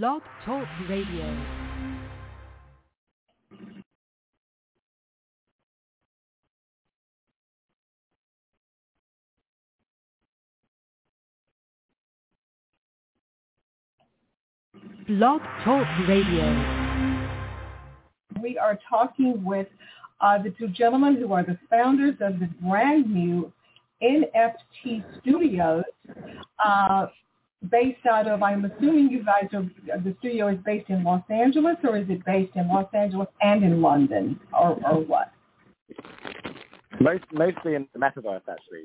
Blog Talk Radio. Blog Talk Radio. We are talking with uh, the two gentlemen who are the founders of the brand new NFT Studios, uh, based out of, I'm assuming you guys are, the studio is based in Los Angeles, or is it based in Los Angeles and in London, or, or what? Most, mostly in the metaverse, actually.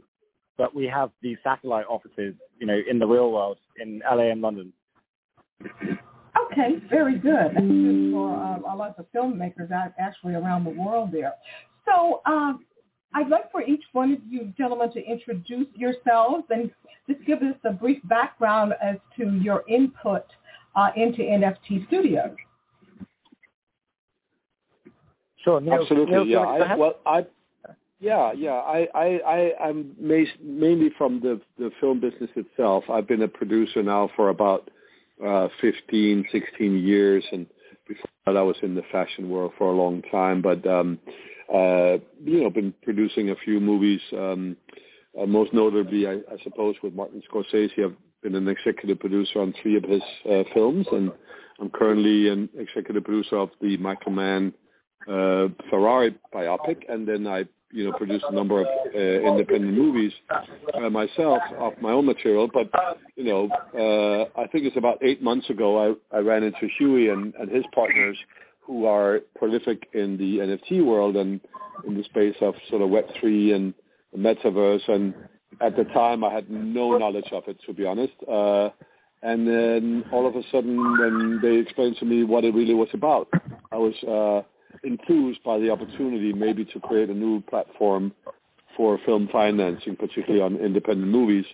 But we have these satellite offices, you know, in the real world, in LA and London. Okay, very good. That's good for uh, a lot of filmmakers out actually around the world there. So um, I'd like for each one of you gentlemen to introduce yourselves and just give us a brief background as to your input uh, into NFT Studios. Sure, Neil, Absolutely, Neil, yeah. I, well, I, yeah, yeah. I, I, I, I'm mainly from the the film business itself. I've been a producer now for about uh, 15, 16 years, and before that I was in the fashion world for a long time. But um, uh, you know, been producing a few movies. Um, uh, most notably, I, I suppose, with Martin Scorsese, I've been an executive producer on three of his uh, films, and I'm currently an executive producer of the Michael Mann uh, Ferrari biopic, and then I you know, produced a number of uh, independent movies uh, myself off my own material. But you know, uh, I think it's about eight months ago I, I ran into Hewie and, and his partners, who are prolific in the NFT world and in the space of sort of Web three and the metaverse. And at the time, I had no knowledge of it, to be honest. Uh, and then all of a sudden, when they explained to me what it really was about, I was uh, enthused by the opportunity maybe to create a new platform for film financing, particularly on independent movies,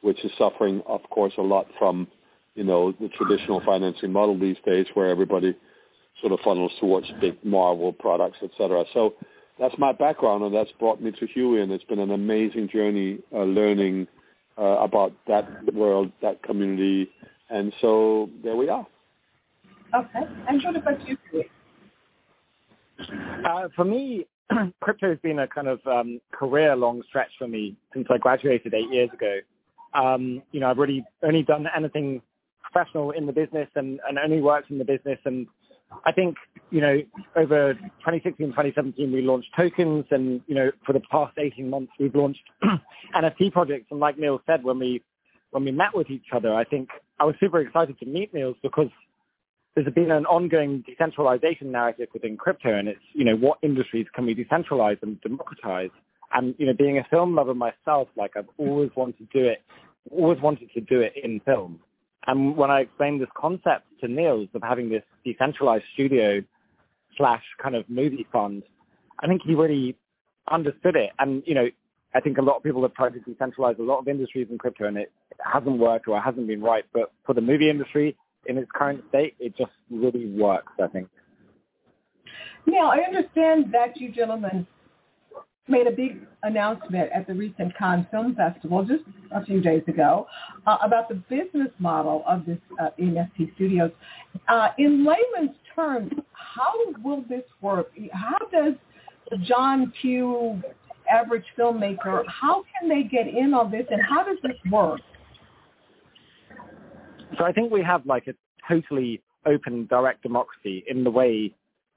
which is suffering, of course, a lot from, you know, the traditional financing model these days where everybody sort of funnels towards big Marvel products, et cetera. So that's my background, and that's brought me to Hewie, and it's been an amazing journey uh, learning uh, about that world, that community, and so there we are. Okay. And what about you, Hewie? Uh, for me, crypto has been a kind of um, career-long stretch for me since I graduated eight years ago. Um, you know, I've really only done anything professional in the business and, and only worked in the business. And I think, you know, over 2016, 2017, we launched tokens. And, you know, for the past 18 months, we've launched NFT projects. And like Neil said, when we, when we met with each other, I think I was super excited to meet Niels because there's been an ongoing decentralization narrative within crypto, and it's you know what industries can we decentralize and democratize. And you know, being a film lover myself, like I've always wanted to do it, always wanted to do it in film. And when I explained this concept to Niels of having this decentralized studio slash kind of movie fund, I think he really understood it. And you know, I think a lot of people have tried to decentralize a lot of industries in crypto, and it hasn't worked or it hasn't been right. But for the movie industry, in its current state, it just really works, I think. Now, I understand that you gentlemen made a big announcement at the recent Cannes Film Festival just a few days ago uh, about the business model of this uh, Studios. Uh, in layman's terms, how will this work? How does the John Q, average filmmaker, how can they get in on this and how does this work? So I think we have like a totally open, direct democracy in the way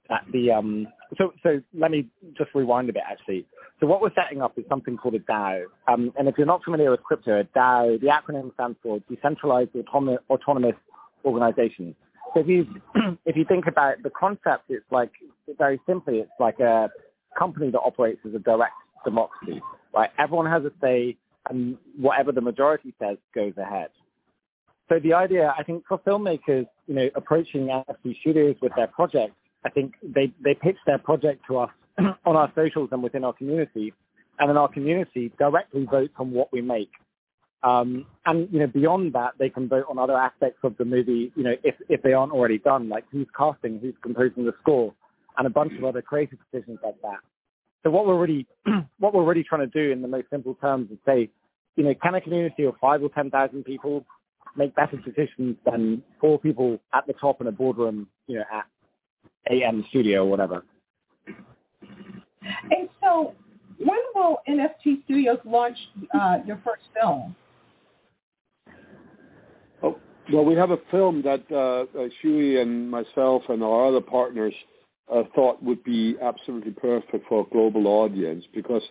that the um. So so let me just rewind a bit actually. So what we're setting up is something called a DAO. Um, and if you're not familiar with crypto, a DAO, the acronym stands for Decentralized Autonomous, Autonomous Organization. So if you if you think about the concept, it's like very simply, it's like a company that operates as a direct democracy. Right, everyone has a say, and whatever the majority says goes ahead. So the idea, I think, for filmmakers, you know, approaching NFT studios with their projects, I think they they pitch their project to us on our socials and within our community, and then our community directly votes on what we make. Um, and you know, beyond that, they can vote on other aspects of the movie. You know, if if they aren't already done, like who's casting, who's composing the score, and a bunch of other creative decisions like that. So what we're really what we're really trying to do in the most simple terms is say, you know, can a community of five or ten thousand people make better decisions than four people at the top in a boardroom, you know, at AM studio whatever. And so, when will NFT Studios launch uh, your first film? Oh, well, we have a film that uh, uh, Hewie and myself and our other partners uh, thought would be absolutely perfect for a global audience because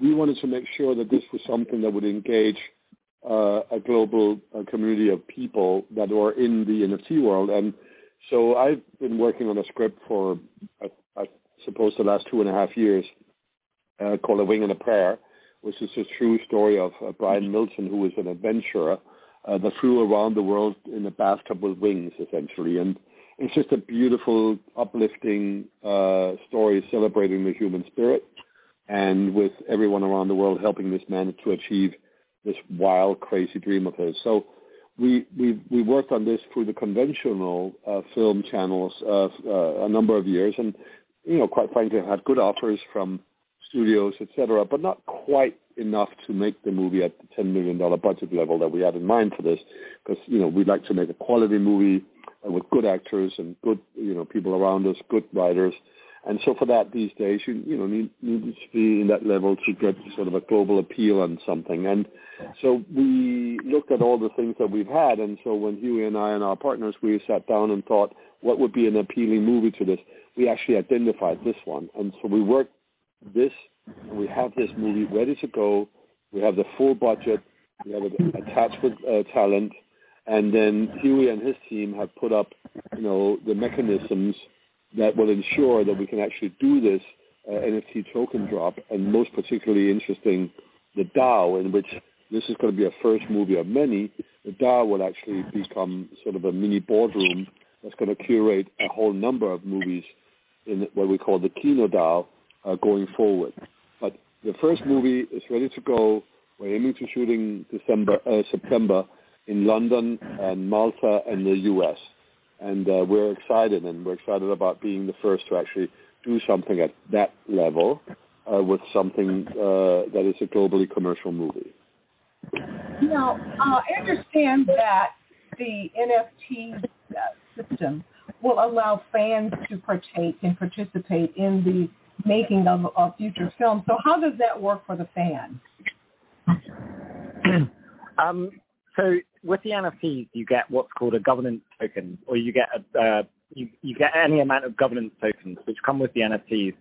we wanted to make sure that this was something that would engage uh, a global uh, community of people that were in the NFT world. And so I've been working on a script for, I, I suppose, the last two and a half years uh, called A Wing and a Prayer, which is a true story of uh, Brian Milton, who was an adventurer uh, that flew around the world in a bathtub with wings, essentially. And it's just a beautiful, uplifting uh, story celebrating the human spirit and with everyone around the world helping this man to achieve this wild, crazy dream of his. So we we we worked on this through the conventional uh, film channels uh, uh, a number of years, and you know, quite frankly, had good offers from studios, etc., but not quite enough to make the movie at the ten million dollar budget level that we had in mind for this, because you know we'd like to make a quality movie uh, with good actors and good you know people around us, good writers, and so for that these days, you you know need to be in that level to get sort of a global appeal on something. And so we looked at all the things that we've had, and so when Hewie and I and our partners we sat down and thought what would be an appealing movie to this, we actually identified this one, and so we worked this. We have this movie ready to go. We have the full budget. We have it attached with uh, talent, and then Hewie and his team have put up, you know, the mechanisms that will ensure that we can actually do this uh, NFT token drop, and most particularly interesting, the DAO, in which this is going to be a first movie of many. The DAO will actually become sort of a mini boardroom that's going to curate a whole number of movies in what we call the Kino DAO uh, going forward. But the first movie is ready to go. We're aiming to shooting December, uh, September in London and Malta and the U.S and uh, we're excited, and we're excited about being the first to actually do something at that level uh, with something uh, that is a globally commercial movie. Now, uh, I understand that the NFT uh, system will allow fans to partake and participate in the making of a future film. So how does that work for the fan? um, so with the NFTs, you get what's called a governance token, or you get a, uh, you, you get any amount of governance tokens which come with the NFTs,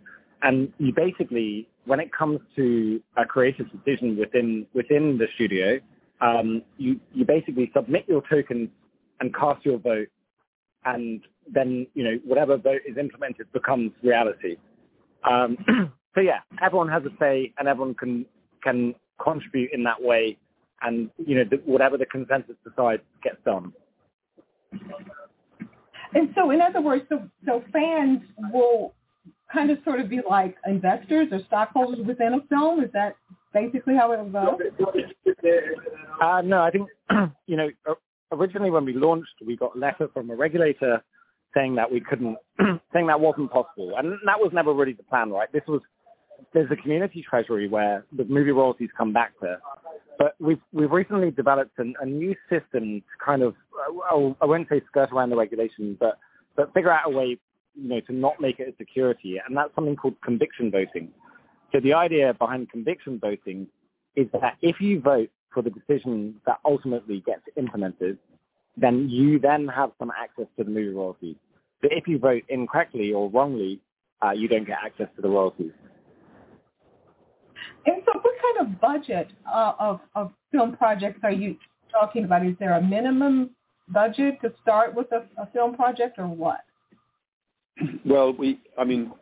and you basically, when it comes to a creative decision within within the studio, um, you you basically submit your tokens and cast your vote, and then you know whatever vote is implemented becomes reality. Um, so yeah, everyone has a say, and everyone can can contribute in that way and you know the, whatever the consensus decides gets done. And so, in other words, so, so fans will kind of sort of be like investors or stockholders within a film. Is that basically how it go? Uh, no, I think you know originally when we launched, we got a letter from a regulator saying that we couldn't, saying that wasn't possible, and that was never really the plan, right? This was there's a community treasury where the movie royalties come back to. But we've we've recently developed an, a new system to kind of I, I won't say skirt around the regulations, but but figure out a way you know to not make it a security, and that's something called conviction voting. So the idea behind conviction voting is that if you vote for the decision that ultimately gets implemented, then you then have some access to the movie royalties. But if you vote incorrectly or wrongly, uh, you don't get access to the royalties. And so what kind of budget uh, of, of film projects are you talking about? Is there a minimum budget to start with a, a film project or what? Well, we, I mean,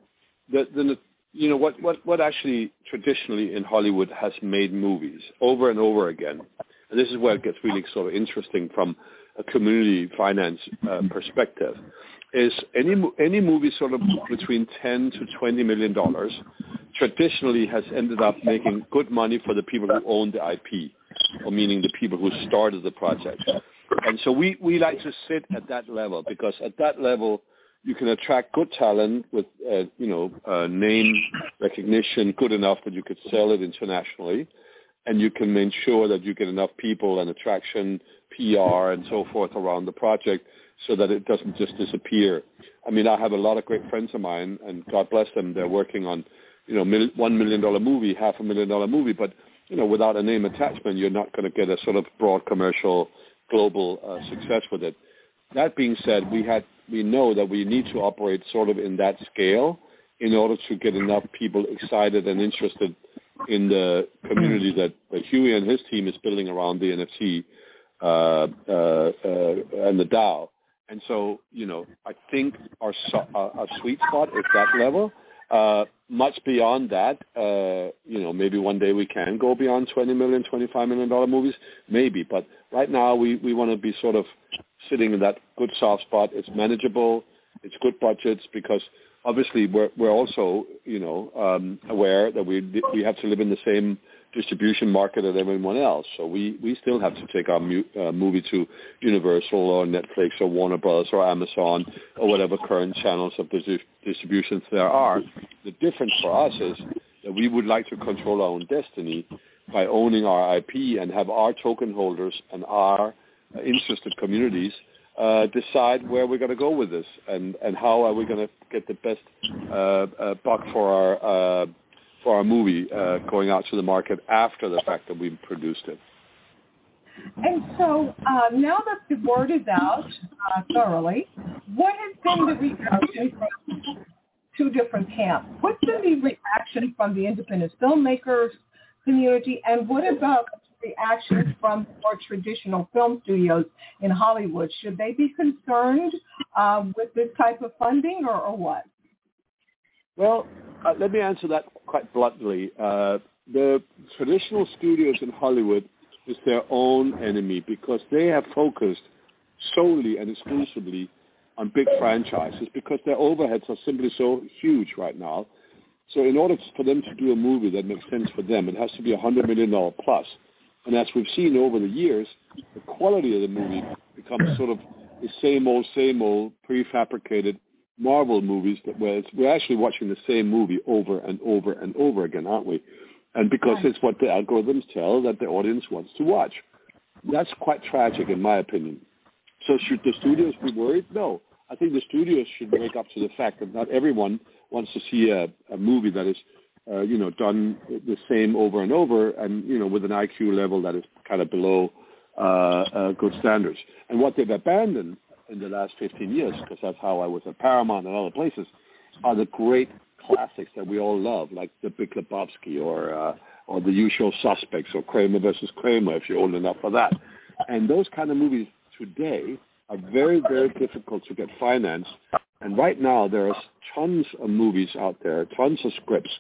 the, the, you know, what, what, what actually traditionally in Hollywood has made movies over and over again, and this is where it gets really sort of interesting from a community finance uh, perspective, is any any movie sort of between 10 to 20 million dollars traditionally has ended up making good money for the people who own the IP, or meaning the people who started the project. And so we, we like to sit at that level because at that level you can attract good talent with uh, you know uh, name recognition good enough that you could sell it internationally, and you can ensure that you get enough people and attraction PR and so forth around the project so that it doesn't just disappear. I mean, I have a lot of great friends of mine, and God bless them, they're working on, you know, mil- one million dollar movie, half a million dollar movie, but you know, without a name attachment, you're not going to get a sort of broad commercial global uh, success with it. That being said, we had we know that we need to operate sort of in that scale in order to get enough people excited and interested in the community that, that Hewie and his team is building around the NFT uh, uh, uh, and the DAO. And so, you know, I think our, our sweet spot is that level. Uh, much beyond that, uh, you know, maybe one day we can go beyond 20 million, 25 million dollar movies, maybe. But right now, we we want to be sort of sitting in that good soft spot. It's manageable. It's good budgets because obviously we're we're also you know um, aware that we we have to live in the same distribution market as everyone else. So we we still have to take our mu- uh, movie to Universal or Netflix or Warner Bros. or Amazon or whatever current channels of dis- distributions there are. The difference for us is that we would like to control our own destiny by owning our IP and have our token holders and our uh, interested communities uh, decide where we're going to go with this and, and how are we going to get the best uh, uh, buck for our uh, for our movie uh, going out to the market after the fact that we've produced it. And so uh, now that the word is out uh, thoroughly, what has been the reaction from two different camps? What's been the reaction from the independent filmmakers community, and what about the reactions from more traditional film studios in Hollywood? Should they be concerned uh, with this type of funding or, or what? Well, uh, let me answer that quite bluntly. Uh, the traditional studios in Hollywood is their own enemy because they have focused solely and exclusively on big franchises because their overheads are simply so huge right now. So in order for them to do a movie that makes sense for them, it has to be a $100 million plus. And as we've seen over the years, the quality of the movie becomes sort of the same old, same old prefabricated Marvel movies that where we're actually watching the same movie over and over and over again, aren't we? And because it's what the algorithms tell that the audience wants to watch. That's quite tragic in my opinion. So should the studios be worried? No. I think the studios should wake up to the fact that not everyone wants to see a, a movie that is uh, you know, done the same over and over, and you know, with an IQ level that is kind of below uh, uh, good standards. And what they've abandoned in the last 15 years, because that's how I was at Paramount and other places, are the great classics that we all love, like The Big Lebowski or uh, or The Usual Suspects or Kramer versus Kramer, if you're old enough for that. And those kind of movies today are very, very difficult to get financed. And right now, there are tons of movies out there, tons of scripts,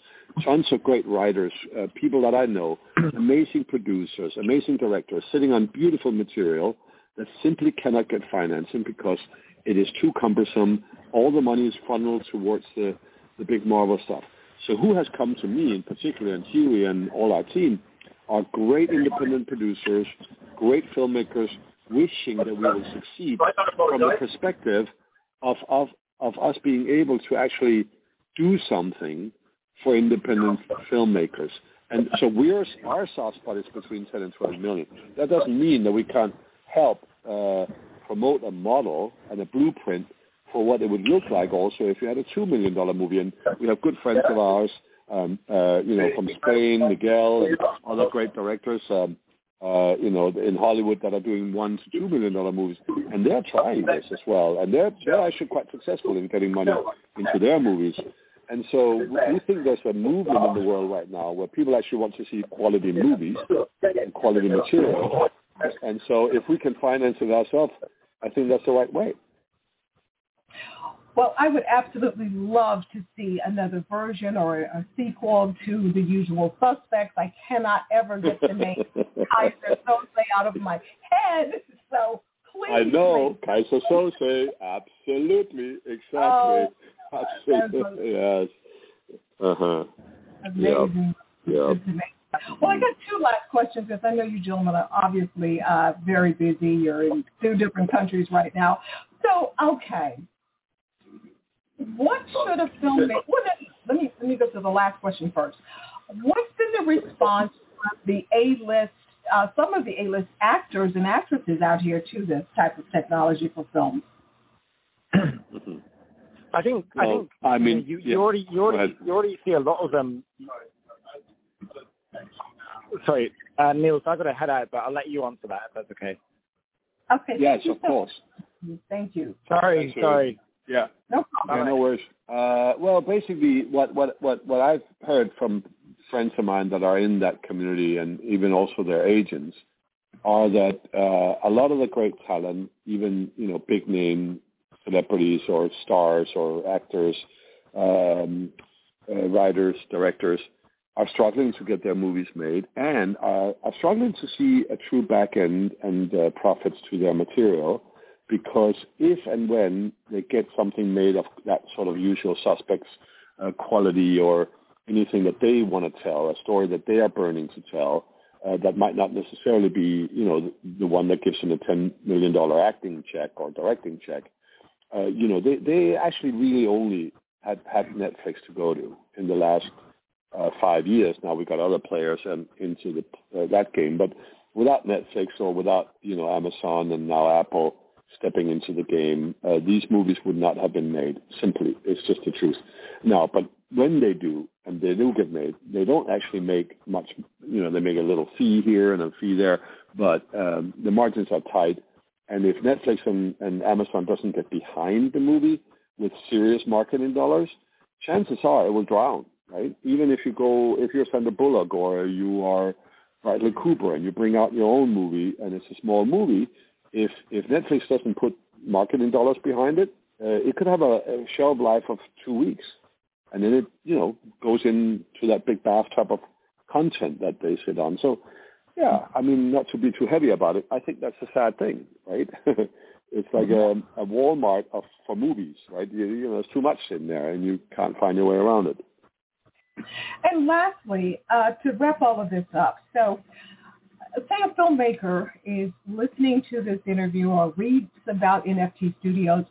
tons of great writers, uh, people that I know, amazing producers, amazing directors, sitting on beautiful material that simply cannot get financing because it is too cumbersome. All the money is funneled towards the, the big Marvel stuff. So who has come to me in particular, and Hewie and all our team, are great independent producers, great filmmakers, wishing that we will succeed from the perspective of, of, of us being able to actually do something for independent filmmakers. And so we're, our soft spot is between 10 and 12 million. That doesn't mean that we can't help uh, promote a model and a blueprint for what it would look like also if you had a $2 million movie. And we have good friends of ours, um, uh, you know, from Spain, Miguel, and other great directors, um, uh, you know, in Hollywood that are doing one to two million dollar movies, and they're trying this as well, and they're they're actually quite successful in getting money into their movies. And so we think there's a movement in the world right now where people actually want to see quality movies and quality material, and so if we can finance it ourselves, I think that's the right way. Well, I would absolutely love to see another version or a sequel to The Usual Suspects. I cannot ever get the name Keyser Söze out of my head, so please. I know Keyser Söze, absolutely, exactly, oh, absolutely, yes. Uh huh. Amazing. Yeah. Well, I got two last questions because I know you gentlemen are obviously uh, very busy. You're in two different countries right now. So, okay, what should a filmmaker? Let me let me go to the last question first. What's been the response from the A-list uh, some of the A-list actors and actresses out here to this type of technology for films. I think well, I think I mean you, you, yeah. already you already you already see a lot of them. Sorry, uh, Niels, I've got to head out, but I'll let you answer that if that's okay. Okay. Yes, of course. Thank you. Sorry, sorry. Yeah. No problem. Yeah, no worries. Uh, well, basically, what, what, what, what I've heard from friends of mine that are in that community and even also their agents are that uh, a lot of the great talent, even you know big name celebrities or stars or actors, um, uh, writers, directors, are struggling to get their movies made and are, are struggling to see a true back end and uh, profits to their material because if and when they get something made of that sort of usual suspects uh, quality or anything that they want to tell, a story that they are burning to tell, uh, that might not necessarily be, you know, the, the one that gives them a $10 million acting check or directing check. Uh, you know, they, they actually really only had, had Netflix to go to in the last uh, five years. Now we've got other players and into the, uh, that game, but without Netflix or without, you know, Amazon and now Apple, stepping into the game, uh, these movies would not have been made. Simply, it's just the truth. Now, but when they do, and they do get made, they don't actually make much. You know, they make a little fee here and a fee there, but um, the margins are tight. And if Netflix and, and Amazon doesn't get behind the movie with serious marketing dollars, chances are it will drown. Right? Even if you go, if you're Sandra Bullock or you are Bradley Cooper and you bring out your own movie and it's a small movie, if if Netflix doesn't put marketing dollars behind it, uh, it could have a, a shelf life of two weeks, and then it you know goes into that big bathtub of content that they sit on. So, yeah, I mean, not to be too heavy about it, I think that's a sad thing, right? it's like a, a Walmart of for movies, right? You, you know, there's too much in there, and you can't find your way around it. And lastly, uh, to wrap all of this up, so say a filmmaker is listening to this interview or reads about NFT studios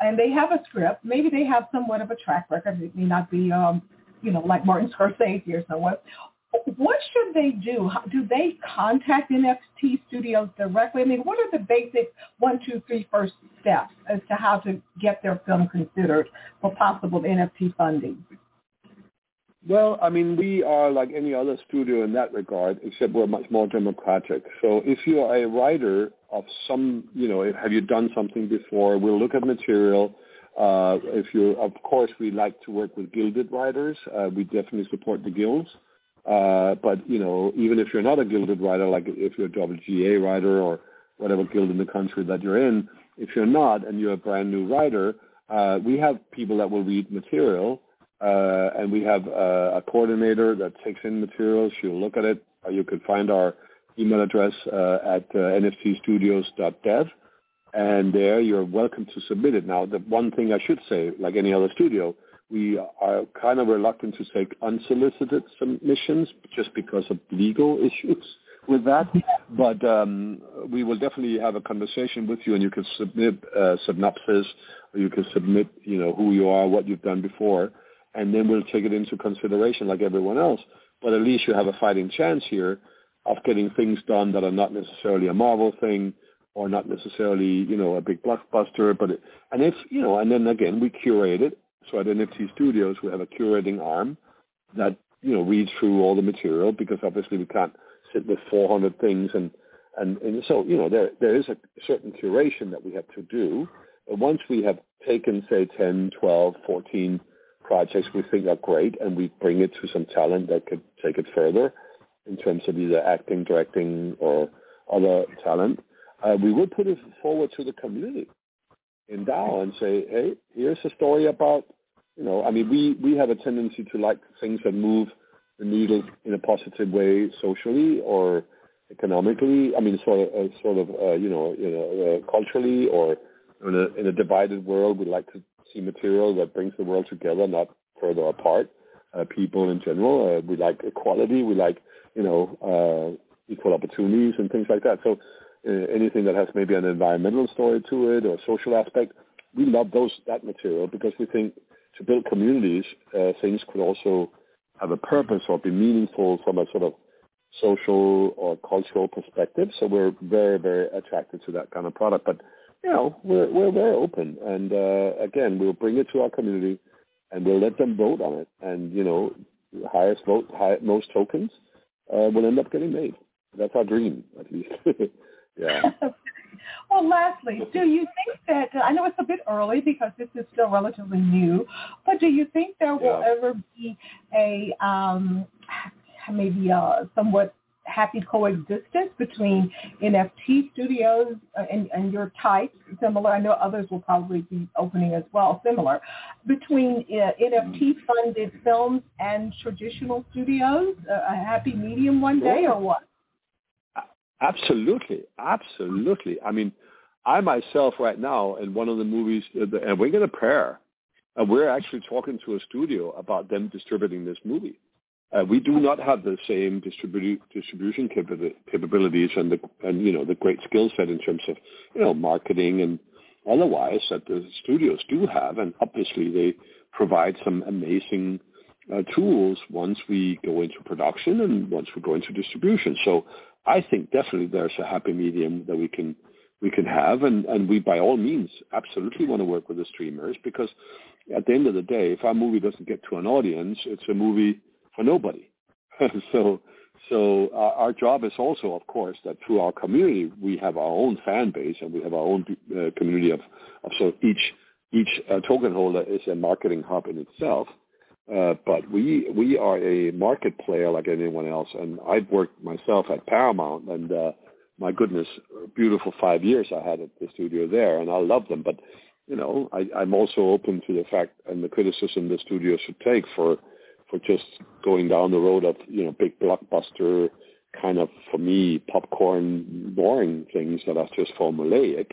and they have a script, maybe they have somewhat of a track record. It may not be, um, you know, like Martin Scorsese or someone. What should they do? Do they contact NFT studios directly? I mean, what are the basic one, two, three first steps as to how to get their film considered for possible NFT funding? Well, I mean, we are like any other studio in that regard, except we're much more democratic. So if you are a writer of some, you know, have you done something before? We'll look at material. Uh, if you, of course, we like to work with gilded writers. Uh, we definitely support the guilds. Uh, but you know, even if you're not a gilded writer, like if you're a WGA writer or whatever guild in the country that you're in, if you're not and you're a brand new writer, uh, we have people that will read material uh, and we have uh, a coordinator that takes in materials. She'll look at it. Uh, you can find our email address uh, at uh, nftstudios.dev. And there you're welcome to submit it. Now, the one thing I should say, like any other studio, we are kind of reluctant to take unsolicited submissions just because of legal issues with that. But um, we will definitely have a conversation with you, and you can submit uh, synopsis, or you can submit, you know, who you are, what you've done before, and then we'll take it into consideration like everyone else. But at least you have a fighting chance here of getting things done that are not necessarily a Marvel thing or not necessarily, you know, a big blockbuster. But it, and if you know, and then again, we curate it. So at NFT Studios, we have a curating arm that you know reads through all the material because obviously we can't sit with 400 things and and, and so you know there there is a certain curation that we have to do. And once we have taken say 10, 12, 14 projects we think are great and we bring it to some talent that could take it further in terms of either acting, directing, or other talent, uh, we would put it forward to the community in DAO and say, hey, here's a story about, you know, I mean, we, we have a tendency to like things that move the needle in a positive way socially or economically. I mean, sort of, uh, sort of, uh, you know, you know, uh, culturally or in a, in a divided world, we like to material that brings the world together, not further apart. Uh, people in general, uh, we like equality, we like you know uh, equal opportunities and things like that. So uh, anything that has maybe an environmental story to it or a social aspect, we love those that material because we think to build communities, uh, things could also have a purpose or be meaningful from a sort of social or cultural perspective. So we're very, very attracted to that kind of product. But you know, we're we're very open, and uh, again, we'll bring it to our community, and we'll let them vote on it. And you know, highest vote, high, most tokens uh, will end up getting made. That's our dream, at least. yeah. well, lastly, do you think that I know it's a bit early because this is still relatively new, but do you think there will yeah. ever be a um, maybe a somewhat happy coexistence between NFT studios uh, and, and your type, similar. I know others will probably be opening as well, similar, between uh, NFT-funded films and traditional studios, uh, a happy medium one day or what? Absolutely, absolutely. I mean, I myself right now in one of the movies, uh, and we're going to prayer, and we're actually talking to a studio about them distributing this movie. Uh, we do not have the same distribu- distribution capabilities and the and you know the great skill set in terms of you know marketing and otherwise that the studios do have, and obviously they provide some amazing uh, tools once we go into production and once we go into distribution. So I think definitely there's a happy medium that we can we can have, and and we by all means absolutely want to work with the streamers because at the end of the day, if our movie doesn't get to an audience, it's a movie for nobody. so so uh, our job is also, of course, that through our community we have our own fan base and we have our own uh, community of, of so each each uh, token holder is a marketing hub in itself. Uh, but we we are a market player like anyone else, and I've worked myself at Paramount, and uh, my goodness, beautiful five years I had at the studio there, and I love them. But you know, I, I'm also open to the fact and the criticism the studio should take for for just going down the road of you know big blockbuster kind of for me popcorn boring things that are just formulaic.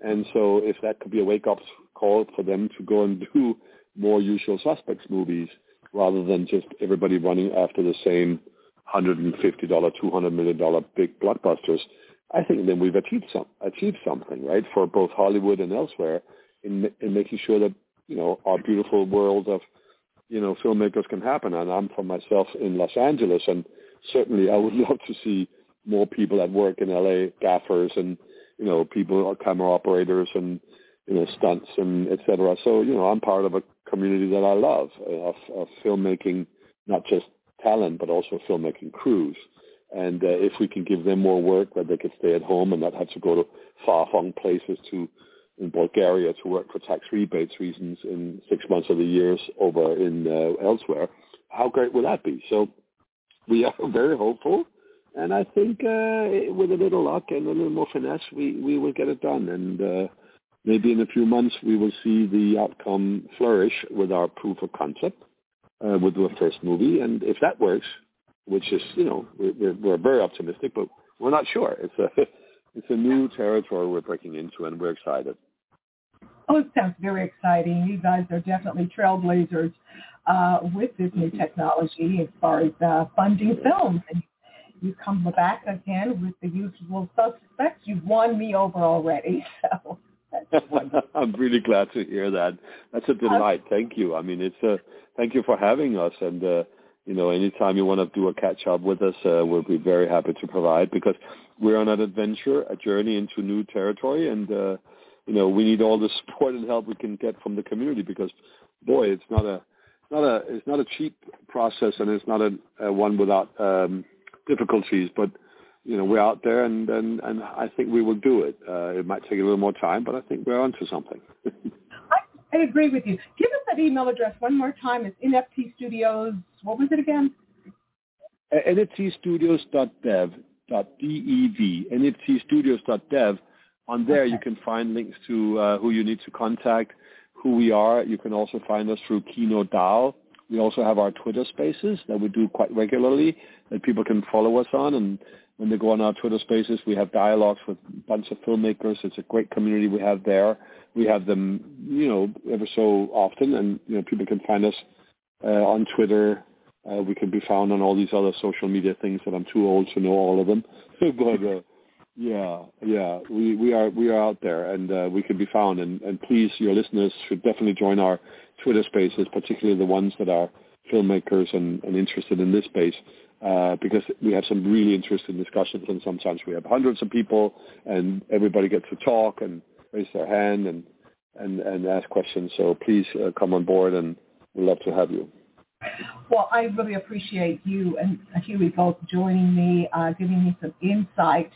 And so if that could be a wake up call for them to go and do more usual suspects movies rather than just everybody running after the same $150, $200 million big blockbusters, I think then we've achieved some achieved something, right, for both Hollywood and elsewhere in in making sure that you know our beautiful world of you know, filmmakers can happen. And I'm from myself in Los Angeles, and certainly I would love to see more people at work in LA, gaffers and you know, people, are camera operators, and you know, stunts and etc. So you know, I'm part of a community that I love of, of filmmaking, not just talent, but also filmmaking crews. And uh, if we can give them more work, that they could stay at home and not have to go to far-flung places to in Bulgaria to work for tax rebates reasons in six months of the years over in uh, elsewhere. How great would that be? So we are very hopeful, and I think uh, with a little luck and a little more finesse, we we will get it done. And uh, maybe in a few months we will see the outcome flourish with our proof of concept uh, with the first movie. And if that works, which is you know we're, we're very optimistic, but we're not sure. It's a it's a new territory we're breaking into, and we're excited. Oh, it sounds very exciting. You guys are definitely trailblazers uh, with this new technology as far as uh, funding films. And you come back again with the usual suspects. You've won me over already. So I'm really glad to hear that. That's a delight. Thank you. I mean, it's a thank you for having us. And uh, you know, anytime you want to do a catch up with us, uh, we'll be very happy to provide because we're on an adventure, a journey into new territory, and uh, you know, we need all the support and help we can get from the community because, boy, it's not a not a it's not a cheap process and it's not a, a one without um, difficulties. But you know, we're out there and and and I think we will do it. Uh, it might take a little more time, but I think we're onto something. I, I agree with you. Give us that email address one more time. It's NFT Studios. What was it again? NFTstudios.dev. Dev. On there, okay. you can find links to uh, who you need to contact, who we are. You can also find us through Kino DAO. We also have our Twitter spaces that we do quite regularly that people can follow us on. And when they go on our Twitter spaces, we have dialogues with a bunch of filmmakers. It's a great community we have there. We have them, you know, ever so often, and you know, people can find us uh, on Twitter. Uh, we can be found on all these other social media things that I'm too old to know all of them. but uh, yeah, yeah, we, we are we are out there, and uh, we can be found. And, and please, your listeners should definitely join our Twitter Spaces, particularly the ones that are filmmakers and, and interested in this space uh, because we have some really interesting discussions and sometimes we have hundreds of people and everybody gets to talk and raise their hand and, and, and ask questions. So please uh, come on board and we'd love to have you. Well, I really appreciate you and Hewie both joining me, uh, giving me some insight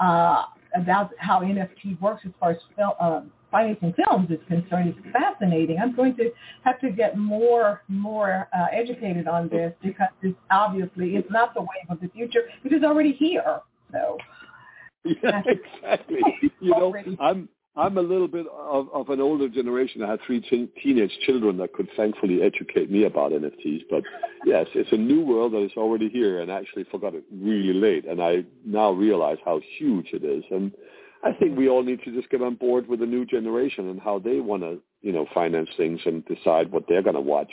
uh, about how NFT works as far as fil- uh, financing films is concerned. is fascinating. I'm going to have to get more more uh, educated on this because it's obviously it's not the wave of the future. It is already here. So. Yeah, exactly. You know, I'm I'm a little bit of, of an older generation. I had three t- teenage children that could thankfully educate me about NFTs. But yes, it's a new world that is already here, and I actually forgot it really late, and I now realize how huge it is. And I think we all need to just get on board with the new generation and how they want to, you know, finance things and decide what they're going to watch.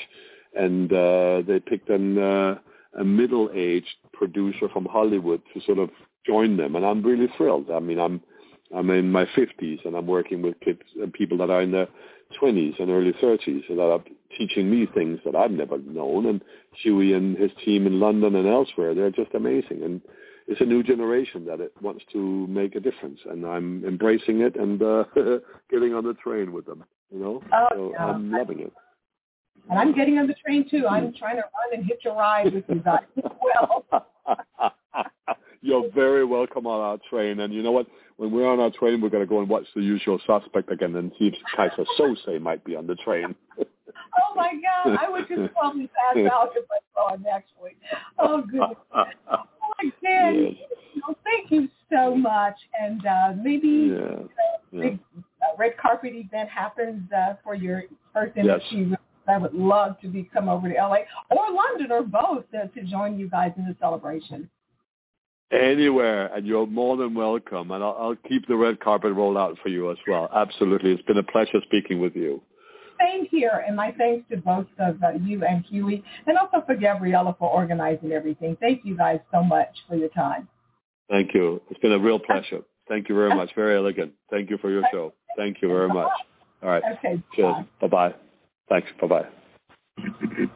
And uh, they picked an, uh, a middle-aged producer from Hollywood to sort of join them, and I'm really thrilled. I mean, I'm I'm in my 50s and I'm working with kids and people that are in their 20s and early 30s that are teaching me things that I've never known. And Hewie and his team in London and elsewhere, they're just amazing. And it's a new generation that it wants to make a difference. And I'm embracing it and uh, getting on the train with them, you know? Oh, so yeah. I'm loving it. And I'm getting on the train too. I'm trying to run and hitch a ride with you guys as well. You're very welcome on our train. And you know what? When we're on our train, we're going to go and watch The Usual Suspect again and see if Keyser Söze might be on the train. oh my God! I would just probably pass out if I saw him actually. Oh goodness. Oh, again, Yes. you know, thank you so much. And uh, maybe Yeah. uh, Yeah. big uh, red carpet event happens uh, for your first Yes. I would love to be come over to LA or London or both uh, to join you guys in the celebration. Anywhere, and you're more than welcome. And I'll, I'll keep the red carpet rolled out for you as well. Absolutely. It's been a pleasure speaking with you. Same here, and my thanks to both of uh, you and Hewie, and also for Gabriella for organizing everything. Thank you guys so much for your time. Thank you. It's been a real pleasure. Thank you very much. Very elegant. Thank you for your show. Thank you very much. All right. Okay, Cheers. Bye-bye. Thanks. Bye-bye.